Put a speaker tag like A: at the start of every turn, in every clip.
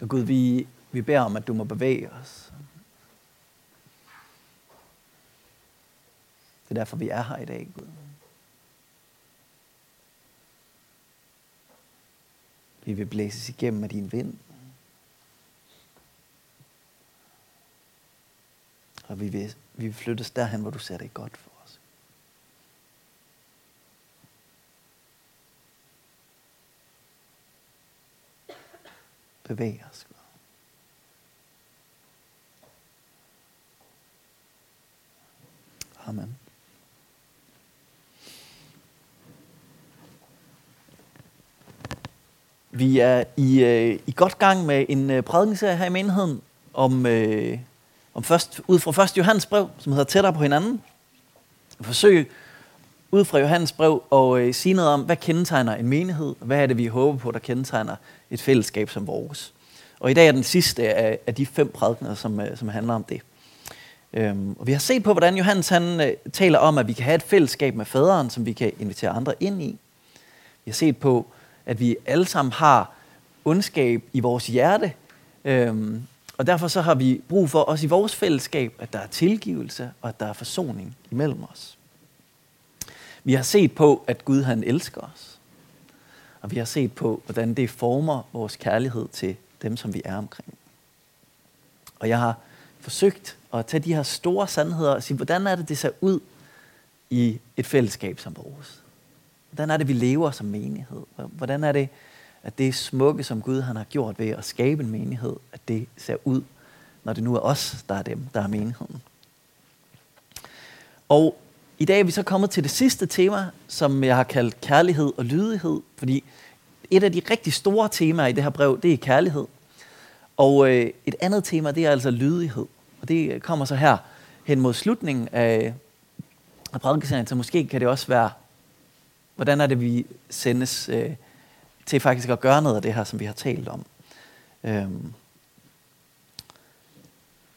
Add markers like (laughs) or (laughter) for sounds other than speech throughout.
A: Og Gud, vi, vi beder om, at du må bevæge os. Det er derfor, vi er her i dag, Gud. Vi vil blæses igennem af din vind. Og vi vil, vi vil flyttes derhen, hvor du ser det godt for bevæge os, Gud. Amen. Vi er i, øh, i godt gang med en øh, prædikenserie her i menigheden om, øh, om først, ud fra 1. Johannes brev, som hedder Tættere på hinanden. Forsøg ud fra Johannes brev og øh, sige noget om, hvad kendetegner en menighed, hvad er det, vi håber på, der kendetegner et fællesskab som vores. Og i dag er den sidste af, af de fem prædikener, som, øh, som handler om det. Øhm, og vi har set på, hvordan Johannes han, øh, taler om, at vi kan have et fællesskab med faderen, som vi kan invitere andre ind i. Vi har set på, at vi alle sammen har ondskab i vores hjerte, øhm, og derfor så har vi brug for også i vores fællesskab, at der er tilgivelse og at der er forsoning imellem os. Vi har set på, at Gud han elsker os. Og vi har set på, hvordan det former vores kærlighed til dem, som vi er omkring. Og jeg har forsøgt at tage de her store sandheder og sige, hvordan er det, det ser ud i et fællesskab som vores? Hvordan er det, vi lever som menighed? Hvordan er det, at det smukke, som Gud han har gjort ved at skabe en menighed, at det ser ud, når det nu er os, der er dem, der er menigheden. Og i dag er vi så kommet til det sidste tema, som jeg har kaldt kærlighed og lydighed, fordi et af de rigtig store temaer i det her brev, det er kærlighed. Og øh, et andet tema, det er altså lydighed. Og det kommer så her hen mod slutningen af, af prædikeserien, så måske kan det også være, hvordan er det, vi sendes øh, til faktisk at gøre noget af det her, som vi har talt om. Øhm.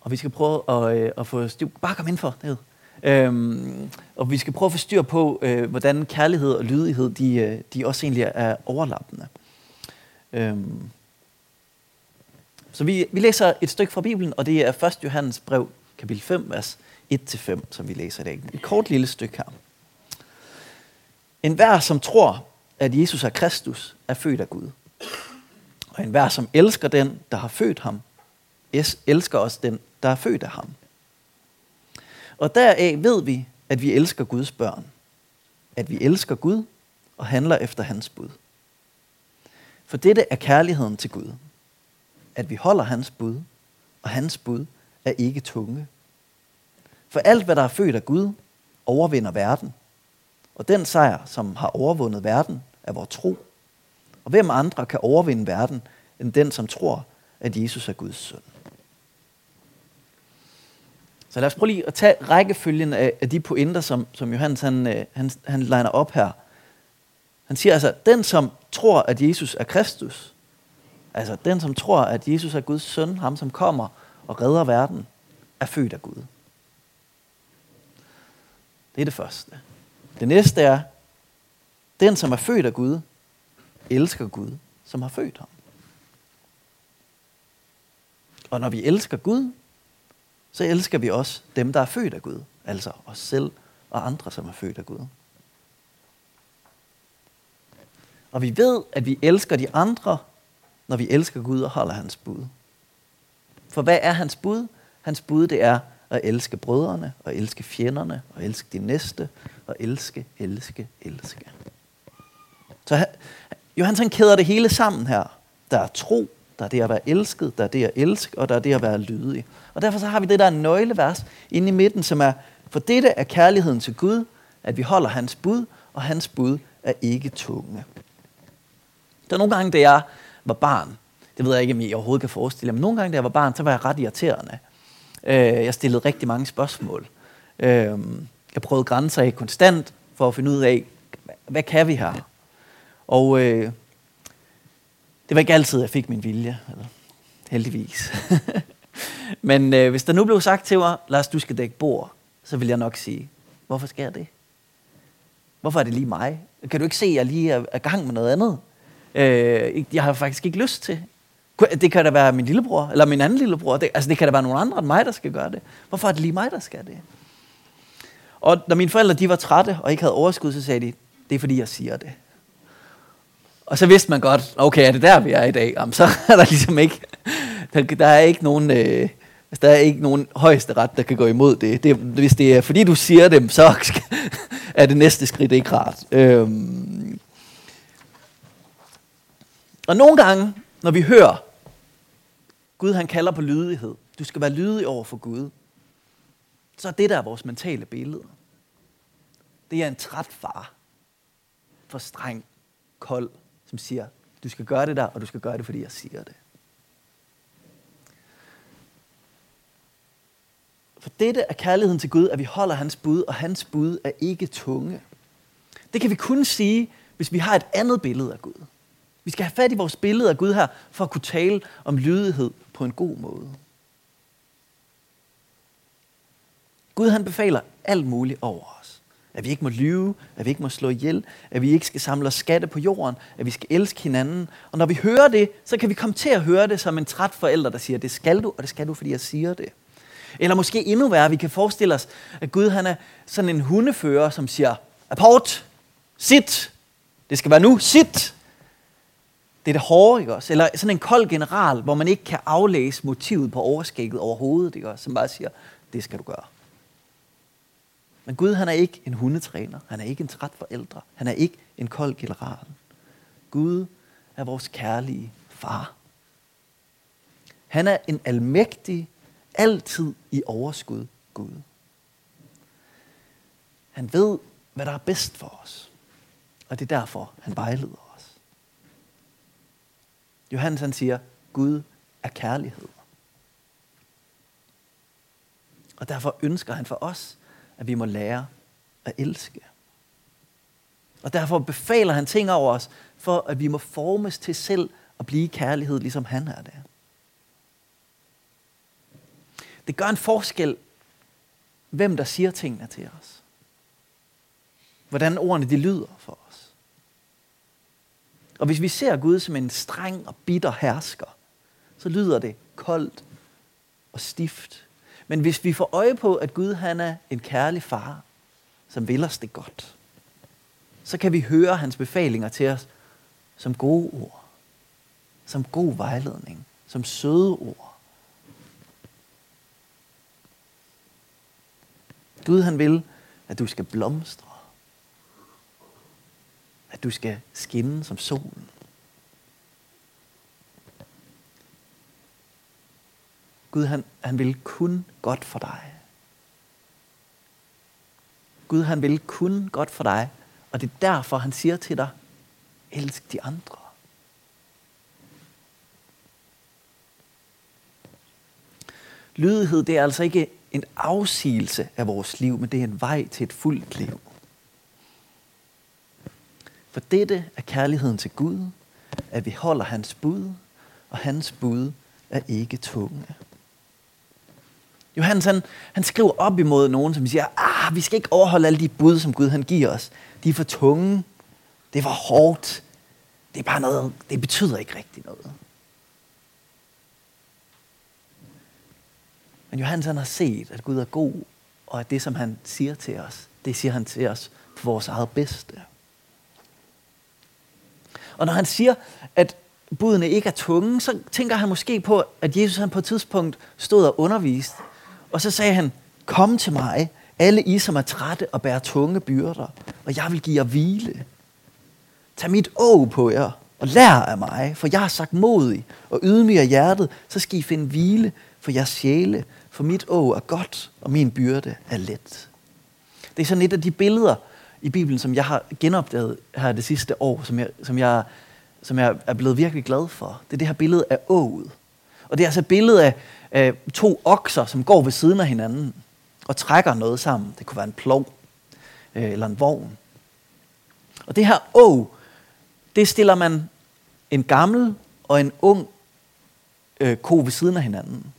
A: Og vi skal prøve at, øh, at få styr... Bare kom ind for det. Øhm, og vi skal prøve at få styr på, øh, hvordan kærlighed og lydighed, de, øh, de også egentlig er overlappende. Øhm. Så vi, vi læser et stykke fra Bibelen, og det er 1. Johannes brev, kapitel 5, vers 1-5, som vi læser i dag. Et kort lille stykke her. En hver, som tror, at Jesus er Kristus, er født af Gud. Og en hver, som elsker den, der har født ham, elsker også den, der er født af ham. Og deraf ved vi, at vi elsker Guds børn. At vi elsker Gud og handler efter hans bud. For dette er kærligheden til Gud. At vi holder hans bud, og hans bud er ikke tunge. For alt, hvad der er født af Gud, overvinder verden. Og den sejr, som har overvundet verden, er vores tro. Og hvem andre kan overvinde verden, end den, som tror, at Jesus er Guds søn. Så lad os prøve lige at tage rækkefølgen af, af de pointer, som, som Johannes han, øh, han, han liner op her. Han siger altså, den som tror, at Jesus er Kristus, altså den som tror, at Jesus er Guds søn, ham som kommer og redder verden, er født af Gud. Det er det første. Det næste er, den som er født af Gud, elsker Gud, som har født ham. Og når vi elsker Gud, så elsker vi også dem, der er født af Gud. Altså os selv og andre, som er født af Gud. Og vi ved, at vi elsker de andre, når vi elsker Gud og holder hans bud. For hvad er hans bud? Hans bud det er at elske brødrene, og elske fjenderne, og elske de næste, og elske, elske, elske. Så Johannes han kæder det hele sammen her. Der er tro, der er det at være elsket, der er det at elske, og der er det at være lydig. Og derfor så har vi det der nøglevers inde i midten, som er, for dette er kærligheden til Gud, at vi holder hans bud, og hans bud er ikke tunge. Der er nogle gange, da jeg var barn, det ved jeg ikke, om I overhovedet kan forestille men nogle gange, da jeg var barn, så var jeg ret irriterende. Øh, jeg stillede rigtig mange spørgsmål. Øh, jeg prøvede grænser af konstant, for at finde ud af, hvad kan vi her? Og øh, det var ikke altid, jeg fik min vilje. Eller, heldigvis. (laughs) Men øh, hvis der nu blev sagt til mig, Lars, du skal dække bord, så vil jeg nok sige, hvorfor skal jeg det? Hvorfor er det lige mig? Kan du ikke se, at jeg lige er, er gang med noget andet? Øh, jeg har faktisk ikke lyst til. Det kan da være min lillebror, eller min anden lillebror. Det, altså det kan da være nogen andre end mig, der skal gøre det. Hvorfor er det lige mig, der skal det? Og når mine forældre de var trætte og ikke havde overskud, så sagde de, det er fordi, jeg siger det. Og så vidste man godt, okay, er det der, vi er i dag? Jamen, så er der ligesom ikke, der, der er ikke nogen, øh, altså, der er ikke nogen højeste ret, der kan gå imod det. det. Hvis det er fordi, du siger dem, så er det næste skridt ikke rart. Øhm. Og nogle gange, når vi hører, Gud han kalder på lydighed, du skal være lydig over for Gud, så er det der vores mentale billede. Det er en træt far, for streng, kold, som siger, du skal gøre det der, og du skal gøre det, fordi jeg siger det. For dette er kærligheden til Gud, at vi holder hans bud, og hans bud er ikke tunge. Det kan vi kun sige, hvis vi har et andet billede af Gud. Vi skal have fat i vores billede af Gud her, for at kunne tale om lydighed på en god måde. Gud han befaler alt muligt over os. At vi ikke må lyve, at vi ikke må slå ihjel, at vi ikke skal samle skatte på jorden, at vi skal elske hinanden. Og når vi hører det, så kan vi komme til at høre det som en træt forælder, der siger, det skal du, og det skal du, fordi jeg siger det. Eller måske endnu værre, vi kan forestille os, at Gud han er sådan en hundefører, som siger, apport, sit, det skal være nu, sit. Det er det hårde, ikke også? Eller sådan en kold general, hvor man ikke kan aflæse motivet på overskægget overhovedet, ikke også? Som bare siger, det skal du gøre. Men Gud, han er ikke en hundetræner. Han er ikke en træt forældre. Han er ikke en kold general. Gud er vores kærlige far. Han er en almægtig, altid i overskud Gud. Han ved, hvad der er bedst for os. Og det er derfor, han vejleder os. Johannes han siger, Gud er kærlighed. Og derfor ønsker han for os, at vi må lære at elske. Og derfor befaler han ting over os, for at vi må formes til selv at blive kærlighed, ligesom han er det. Det gør en forskel, hvem der siger tingene til os. Hvordan ordene de lyder for os. Og hvis vi ser Gud som en streng og bitter hersker, så lyder det koldt og stift men hvis vi får øje på, at Gud han er en kærlig far, som vil os det godt, så kan vi høre hans befalinger til os som gode ord, som god vejledning, som søde ord. Gud han vil, at du skal blomstre, at du skal skinne som solen. Gud han, han vil kun godt for dig. Gud han vil kun godt for dig, og det er derfor han siger til dig, elsk de andre. Lydighed, det er altså ikke en afsigelse af vores liv, men det er en vej til et fuldt liv. For dette er kærligheden til Gud, at vi holder hans bud, og hans bud er ikke tunge. Johannes han, han skriver op imod nogen, som siger, ah, vi skal ikke overholde alle de bud, som Gud han giver os. De er for tunge. Det er for hårdt. Det er bare noget, det betyder ikke rigtig noget. Men Johannes han har set, at Gud er god, og at det, som han siger til os, det siger han til os for vores eget bedste. Og når han siger, at budene ikke er tunge, så tænker han måske på, at Jesus han på et tidspunkt stod og underviste og så sagde han, kom til mig, alle I, som er trætte og bærer tunge byrder, og jeg vil give jer hvile. Tag mit å på jer, og lær af mig, for jeg har sagt modig og ydmyg af hjertet, så skal I finde hvile for jeres sjæle, for mit å er godt, og min byrde er let. Det er sådan et af de billeder i Bibelen, som jeg har genopdaget her det sidste år, som jeg, som jeg, som jeg er blevet virkelig glad for. Det er det her billede af ået. Og det er altså et billede af, øh, to okser, som går ved siden af hinanden og trækker noget sammen. Det kunne være en plov øh, eller en vogn. Og det her å, det stiller man en gammel og en ung øh, ko ved siden af hinanden.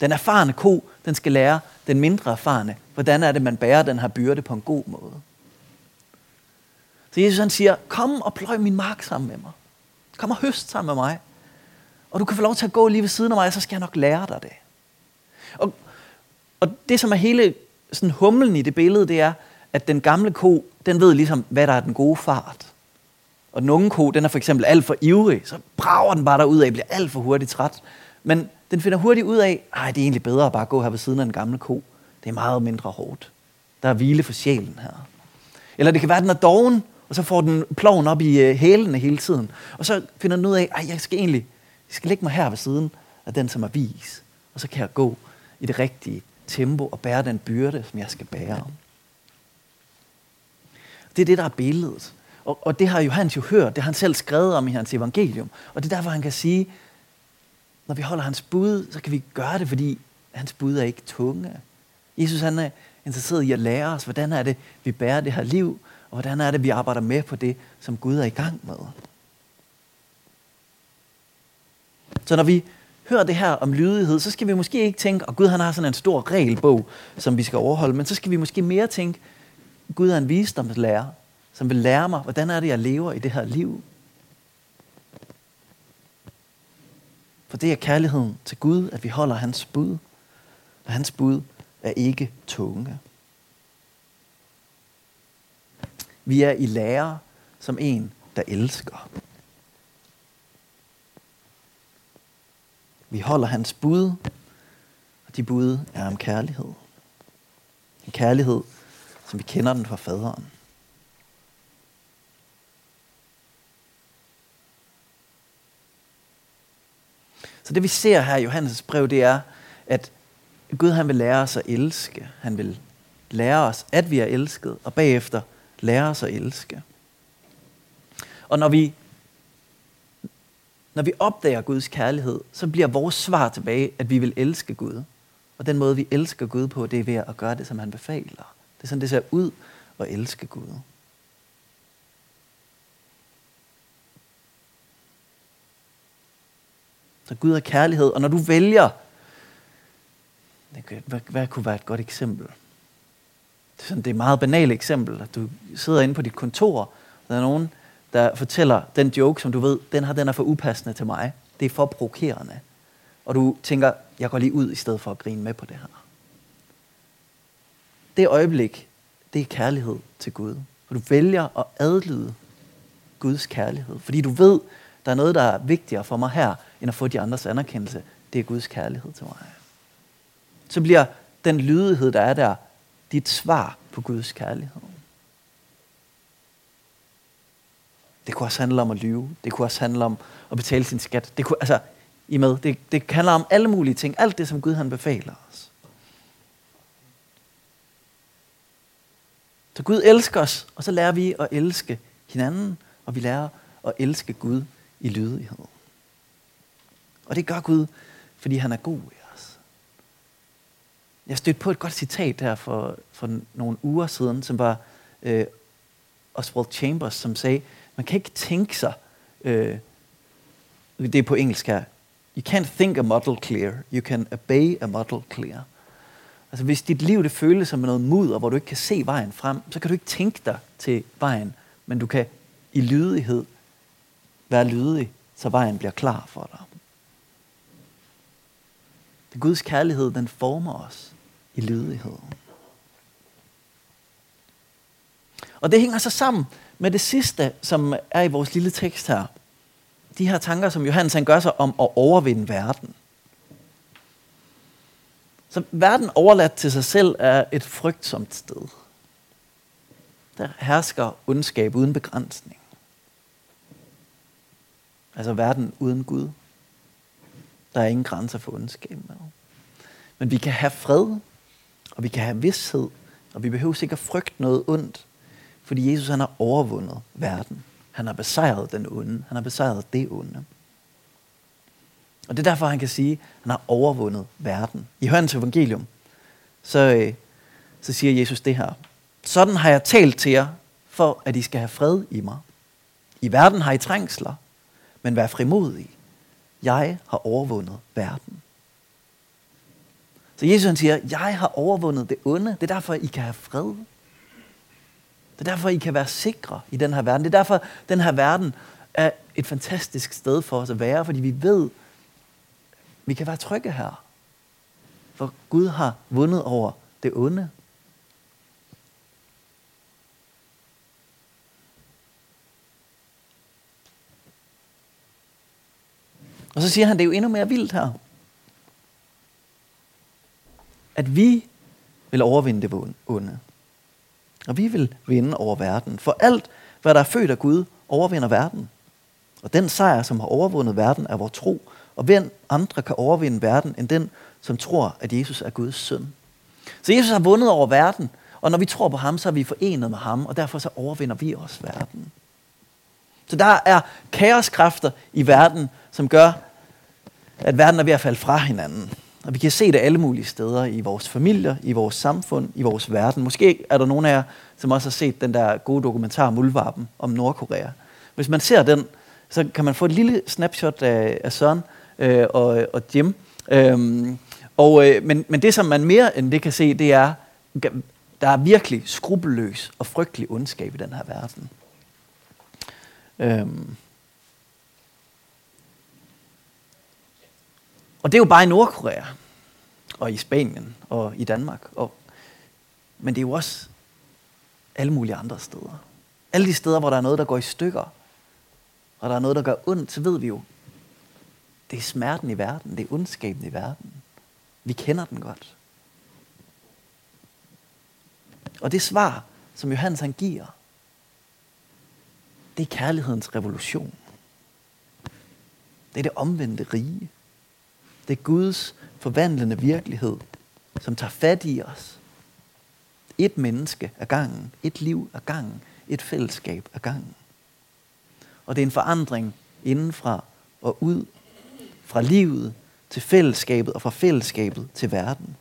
A: Den erfarne ko, den skal lære den mindre erfarne, hvordan er det, man bærer den her byrde på en god måde. Så Jesus han siger, kom og pløj min mark sammen med mig. Kom og høst sammen med mig. Og du kan få lov til at gå lige ved siden af mig, så skal jeg nok lære dig det. Og, og det, som er hele sådan humlen i det billede, det er, at den gamle ko, den ved ligesom, hvad der er den gode fart. Og den unge ko, den er for eksempel alt for ivrig, så brager den bare derud af, bliver alt for hurtigt træt. Men den finder hurtigt ud af, at det er egentlig bedre at bare gå her ved siden af den gamle ko. Det er meget mindre hårdt. Der er hvile for sjælen her. Eller det kan være, at den er doven, og så får den ploven op i øh, hælene hele tiden. Og så finder den ud af, at jeg skal egentlig jeg skal lægge mig her ved siden af den, som er vis. Og så kan jeg gå i det rigtige tempo og bære den byrde, som jeg skal bære. Det er det, der er billedet. Og, og det har Johannes jo hørt, det har han selv skrevet om i hans evangelium. Og det er derfor, han kan sige, når vi holder hans bud, så kan vi gøre det, fordi hans bud er ikke tunge. Jesus han er interesseret i at lære os, hvordan er det, vi bærer det her liv, og hvordan er det, vi arbejder med på det, som Gud er i gang med. Så når vi hører det her om lydighed, så skal vi måske ikke tænke, at Gud han har sådan en stor regelbog, som vi skal overholde, men så skal vi måske mere tænke, Gud er en visdomslærer, som vil lære mig, hvordan er det, jeg lever i det her liv. For det er kærligheden til Gud, at vi holder hans bud. Og hans bud er ikke tunge. Vi er i lære som en, der elsker. Vi holder hans bud, og de bud er om kærlighed. En kærlighed, som vi kender den fra faderen. Så det vi ser her i Johannes' brev, det er, at Gud han vil lære os at elske. Han vil lære os, at vi er elsket, og bagefter lære os at elske. Og når vi, når vi opdager Guds kærlighed, så bliver vores svar tilbage, at vi vil elske Gud. Og den måde, vi elsker Gud på, det er ved at gøre det, som han befaler. Det er sådan, det ser ud at elske Gud. Så Gud er kærlighed, og når du vælger, hvad, hvad kunne være et godt eksempel? Det er, sådan, det er et meget banalt eksempel, at du sidder inde på dit kontor, og der er nogen, der fortæller den joke, som du ved, den, her, den er for upassende til mig. Det er for provokerende. Og du tænker, jeg går lige ud i stedet for at grine med på det her. Det øjeblik, det er kærlighed til Gud. Og du vælger at adlyde Guds kærlighed. Fordi du ved, der er noget, der er vigtigere for mig her, end at få de andres anerkendelse. Det er Guds kærlighed til mig. Så bliver den lydighed, der er der, dit svar på Guds kærlighed. Det kunne også handle om at lyve. Det kunne også handle om at betale sin skat. Det kunne, altså, I med, det, det handler om alle mulige ting. Alt det, som Gud han befaler os. Så Gud elsker os, og så lærer vi at elske hinanden, og vi lærer at elske Gud i lydighed. Og det gør Gud, fordi han er god i os. Jeg stødte på et godt citat her for, for nogle uger siden, som var øh, Oswald Chambers, som sagde, man kan ikke tænke sig, øh, det er på engelsk her, you can't think a model clear, you can obey a model clear. Altså hvis dit liv det føles som noget mudder, hvor du ikke kan se vejen frem, så kan du ikke tænke dig til vejen, men du kan i lydighed være lydig, så vejen bliver klar for dig. Det Guds kærlighed, den former os i lydighed. Og det hænger så sammen med det sidste, som er i vores lille tekst her. De her tanker, som Johannes han gør sig om at overvinde verden. Så verden overladt til sig selv er et frygtsomt sted. Der hersker ondskab uden begrænsning. Altså verden uden Gud. Der er ingen grænser for ondskab. Men vi kan have fred, og vi kan have vidshed, og vi behøver sikkert frygte noget ondt, fordi Jesus han har overvundet verden. Han har besejret den onde. Han har besejret det onde. Og det er derfor, han kan sige, at han har overvundet verden. I hans evangelium, så, øh, så siger Jesus det her. Sådan har jeg talt til jer, for at I skal have fred i mig. I verden har I trængsler, men vær frimodige. Jeg har overvundet verden. Så Jesus han siger, jeg har overvundet det onde. Det er derfor, I kan have fred. Det er derfor, I kan være sikre i den her verden. Det er derfor, den her verden er et fantastisk sted for os at være, fordi vi ved, vi kan være trygge her. For Gud har vundet over det onde. Og så siger han, det er jo endnu mere vildt her. At vi vil overvinde det onde. Og vi vil vinde over verden. For alt, hvad der er født af Gud, overvinder verden. Og den sejr, som har overvundet verden, er vores tro. Og hvem andre kan overvinde verden, end den, som tror, at Jesus er Guds søn. Så Jesus har vundet over verden, og når vi tror på ham, så er vi forenet med ham, og derfor så overvinder vi også verden. Så der er kaoskræfter i verden, som gør, at verden er ved at falde fra hinanden. Og vi kan se det alle mulige steder i vores familier, i vores samfund, i vores verden. Måske er der nogen af jer, som også har set den der gode dokumentar Muldvarpen om Nordkorea. Hvis man ser den, så kan man få et lille snapshot af, af Søren øh, og, og Jim. Øhm, og, øh, men, men det, som man mere end det kan se, det er, der er virkelig skrupelløs og frygtelig ondskab i den her verden. Øhm, Og det er jo bare i Nordkorea, og i Spanien, og i Danmark. Og, men det er jo også alle mulige andre steder. Alle de steder, hvor der er noget, der går i stykker, og der er noget, der gør ondt, så ved vi jo, det er smerten i verden, det er ondskaben i verden. Vi kender den godt. Og det svar, som Johannes han giver, det er kærlighedens revolution. Det er det omvendte rige. Det er Guds forvandlende virkelighed, som tager fat i os. Et menneske ad gangen, et liv ad gangen, et fællesskab ad gangen. Og det er en forandring indenfra og ud, fra livet til fællesskabet og fra fællesskabet til verden.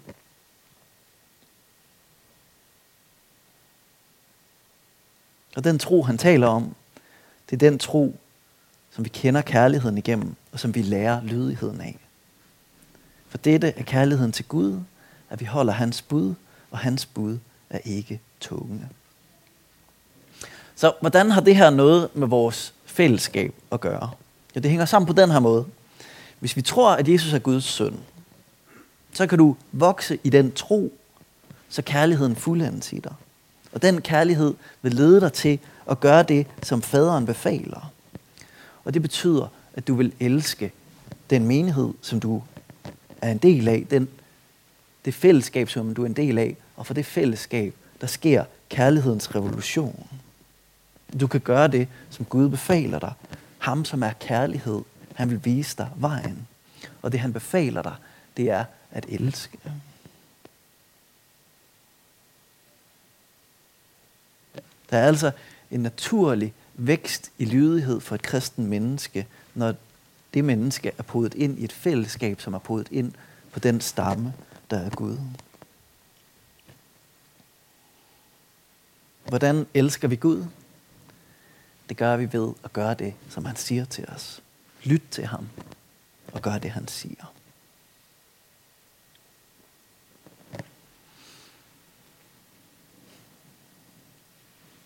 A: Og den tro, han taler om, det er den tro, som vi kender kærligheden igennem, og som vi lærer lydigheden af. For dette er kærligheden til Gud, at vi holder hans bud, og hans bud er ikke tungende. Så hvordan har det her noget med vores fællesskab at gøre? Ja, det hænger sammen på den her måde. Hvis vi tror, at Jesus er Guds søn, så kan du vokse i den tro, så kærligheden fuldendes i dig. Og den kærlighed vil lede dig til at gøre det, som faderen befaler. Og det betyder, at du vil elske den menighed, som du er en del af, den, det fællesskab, som du er en del af, og for det fællesskab, der sker kærlighedens revolution. Du kan gøre det, som Gud befaler dig. Ham, som er kærlighed, han vil vise dig vejen. Og det, han befaler dig, det er at elske. Der er altså en naturlig vækst i lydighed for et kristen menneske, når det menneske er podet ind i et fællesskab, som er podet ind på den stamme, der er Gud. Hvordan elsker vi Gud? Det gør vi ved at gøre det, som han siger til os. Lyt til ham og gør det, han siger.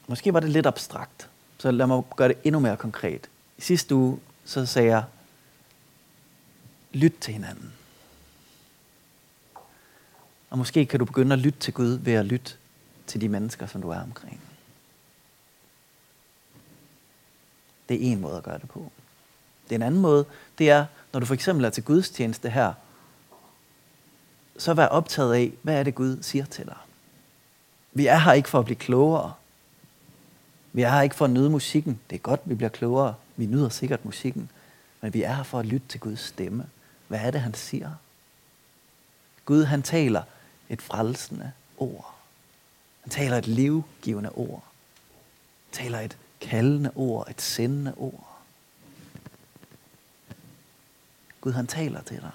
A: Måske var det lidt abstrakt, så lad mig gøre det endnu mere konkret. I sidste uge så sagde jeg, lyt til hinanden. Og måske kan du begynde at lytte til Gud ved at lytte til de mennesker, som du er omkring. Det er en måde at gøre det på. Det er en anden måde, det er, når du for eksempel er til gudstjeneste her, så vær optaget af, hvad er det Gud siger til dig. Vi er her ikke for at blive klogere. Vi er her ikke for at nyde musikken. Det er godt, vi bliver klogere. Vi nyder sikkert musikken. Men vi er her for at lytte til Guds stemme. Hvad er det, han siger? Gud, han taler et frelsende ord. Han taler et livgivende ord. Han taler et kaldende ord, et sendende ord. Gud, han taler til dig.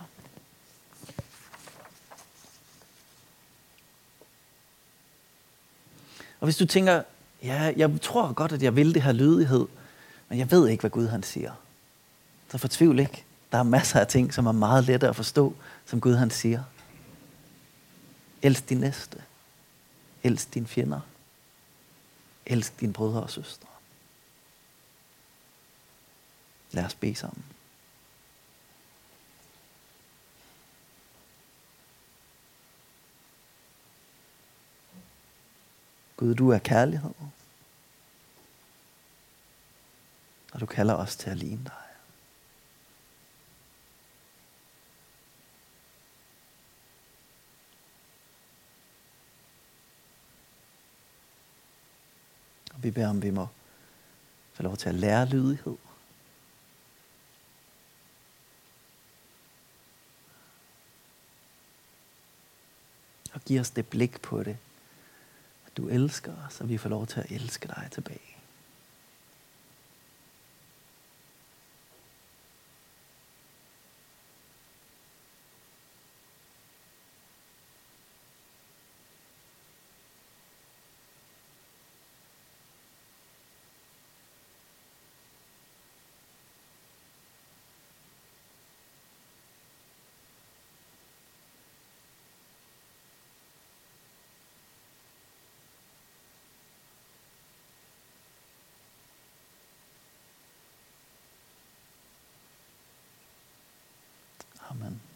A: Og hvis du tænker, ja, jeg tror godt, at jeg vil det her lydighed, men jeg ved ikke, hvad Gud han siger. Så fortvivl ikke. Der er masser af ting, som er meget lette at forstå, som Gud han siger. Elsk din næste. Elsk dine fjender. Elsk dine brødre og søstre. Lad os bede sammen. Gud, du er kærlighed. Og du kalder os til at ligne dig. Vi beder om, vi må få lov til at lære lydighed. Og giv os det blik på det, at du elsker os, og vi får lov til at elske dig tilbage. Amen.